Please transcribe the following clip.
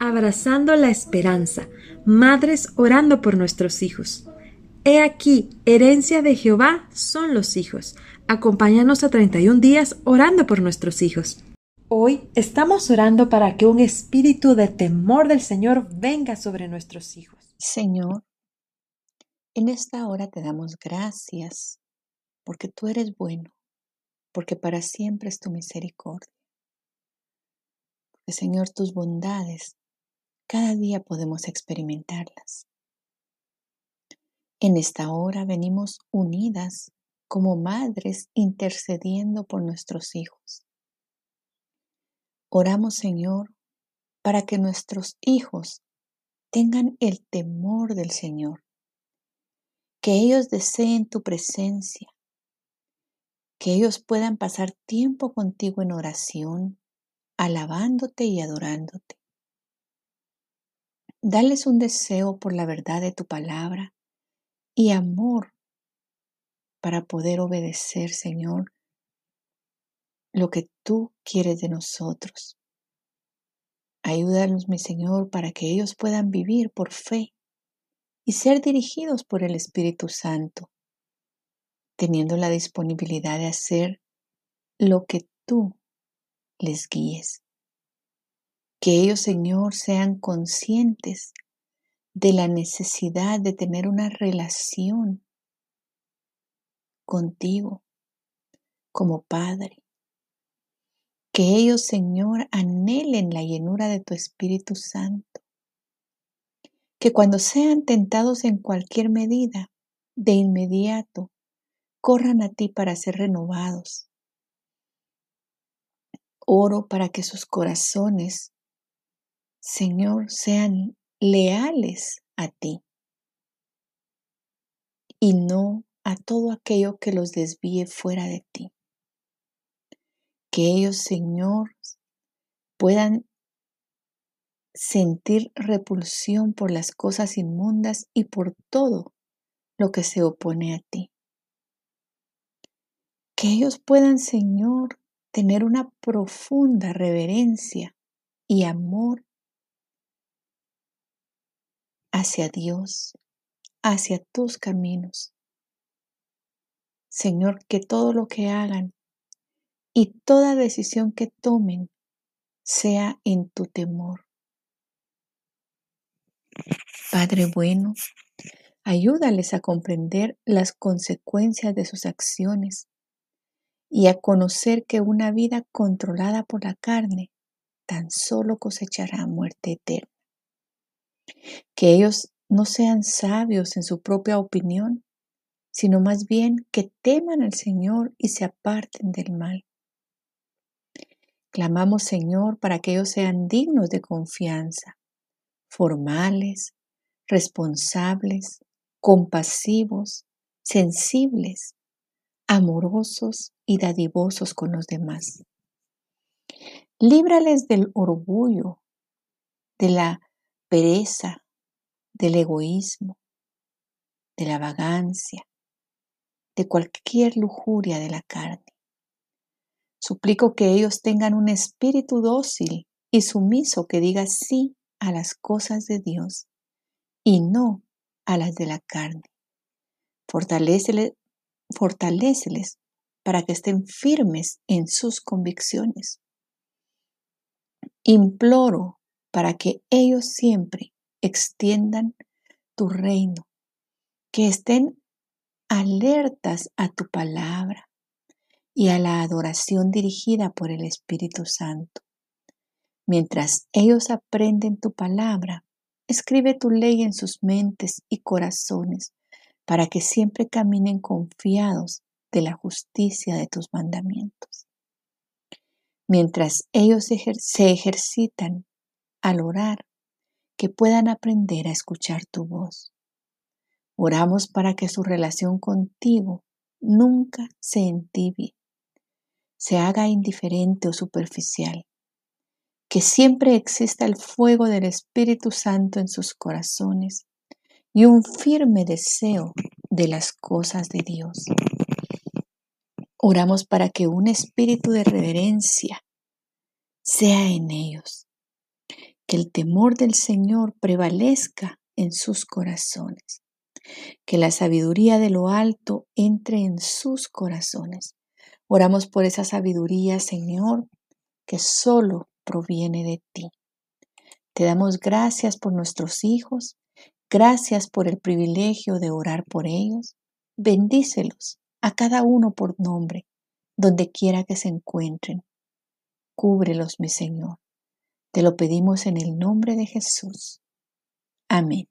abrazando la esperanza, madres orando por nuestros hijos. He aquí, herencia de Jehová son los hijos. Acompáñanos a 31 días orando por nuestros hijos. Hoy estamos orando para que un espíritu de temor del Señor venga sobre nuestros hijos. Señor, en esta hora te damos gracias porque tú eres bueno, porque para siempre es tu misericordia. Señor, tus bondades cada día podemos experimentarlas. En esta hora venimos unidas como madres intercediendo por nuestros hijos. Oramos, Señor, para que nuestros hijos tengan el temor del Señor, que ellos deseen tu presencia, que ellos puedan pasar tiempo contigo en oración, alabándote y adorándote. Dales un deseo por la verdad de tu palabra y amor para poder obedecer, Señor, lo que tú quieres de nosotros. Ayúdanos, mi Señor, para que ellos puedan vivir por fe y ser dirigidos por el Espíritu Santo, teniendo la disponibilidad de hacer lo que tú les guíes. Que ellos, Señor, sean conscientes de la necesidad de tener una relación contigo como Padre. Que ellos, Señor, anhelen la llenura de tu Espíritu Santo. Que cuando sean tentados en cualquier medida, de inmediato, corran a ti para ser renovados. Oro para que sus corazones Señor, sean leales a ti y no a todo aquello que los desvíe fuera de ti. Que ellos, Señor, puedan sentir repulsión por las cosas inmundas y por todo lo que se opone a ti. Que ellos puedan, Señor, tener una profunda reverencia y amor hacia Dios, hacia tus caminos. Señor, que todo lo que hagan y toda decisión que tomen sea en tu temor. Padre bueno, ayúdales a comprender las consecuencias de sus acciones y a conocer que una vida controlada por la carne tan solo cosechará muerte eterna. Que ellos no sean sabios en su propia opinión, sino más bien que teman al Señor y se aparten del mal. Clamamos, Señor, para que ellos sean dignos de confianza, formales, responsables, compasivos, sensibles, amorosos y dadivosos con los demás. Líbrales del orgullo, de la pereza, del egoísmo, de la vagancia, de cualquier lujuria de la carne. Suplico que ellos tengan un espíritu dócil y sumiso que diga sí a las cosas de Dios y no a las de la carne. Fortaléceles, para que estén firmes en sus convicciones. Imploro para que ellos siempre extiendan tu reino, que estén alertas a tu palabra y a la adoración dirigida por el Espíritu Santo. Mientras ellos aprenden tu palabra, escribe tu ley en sus mentes y corazones para que siempre caminen confiados de la justicia de tus mandamientos. Mientras ellos se ejercitan al orar, que puedan aprender a escuchar tu voz. Oramos para que su relación contigo nunca se entibie, se haga indiferente o superficial, que siempre exista el fuego del Espíritu Santo en sus corazones y un firme deseo de las cosas de Dios. Oramos para que un espíritu de reverencia sea en ellos que el temor del Señor prevalezca en sus corazones, que la sabiduría de lo alto entre en sus corazones. Oramos por esa sabiduría, Señor, que solo proviene de ti. Te damos gracias por nuestros hijos, gracias por el privilegio de orar por ellos. Bendícelos a cada uno por nombre, donde quiera que se encuentren. Cúbrelos, mi Señor. Te lo pedimos en el nombre de Jesús. Amén.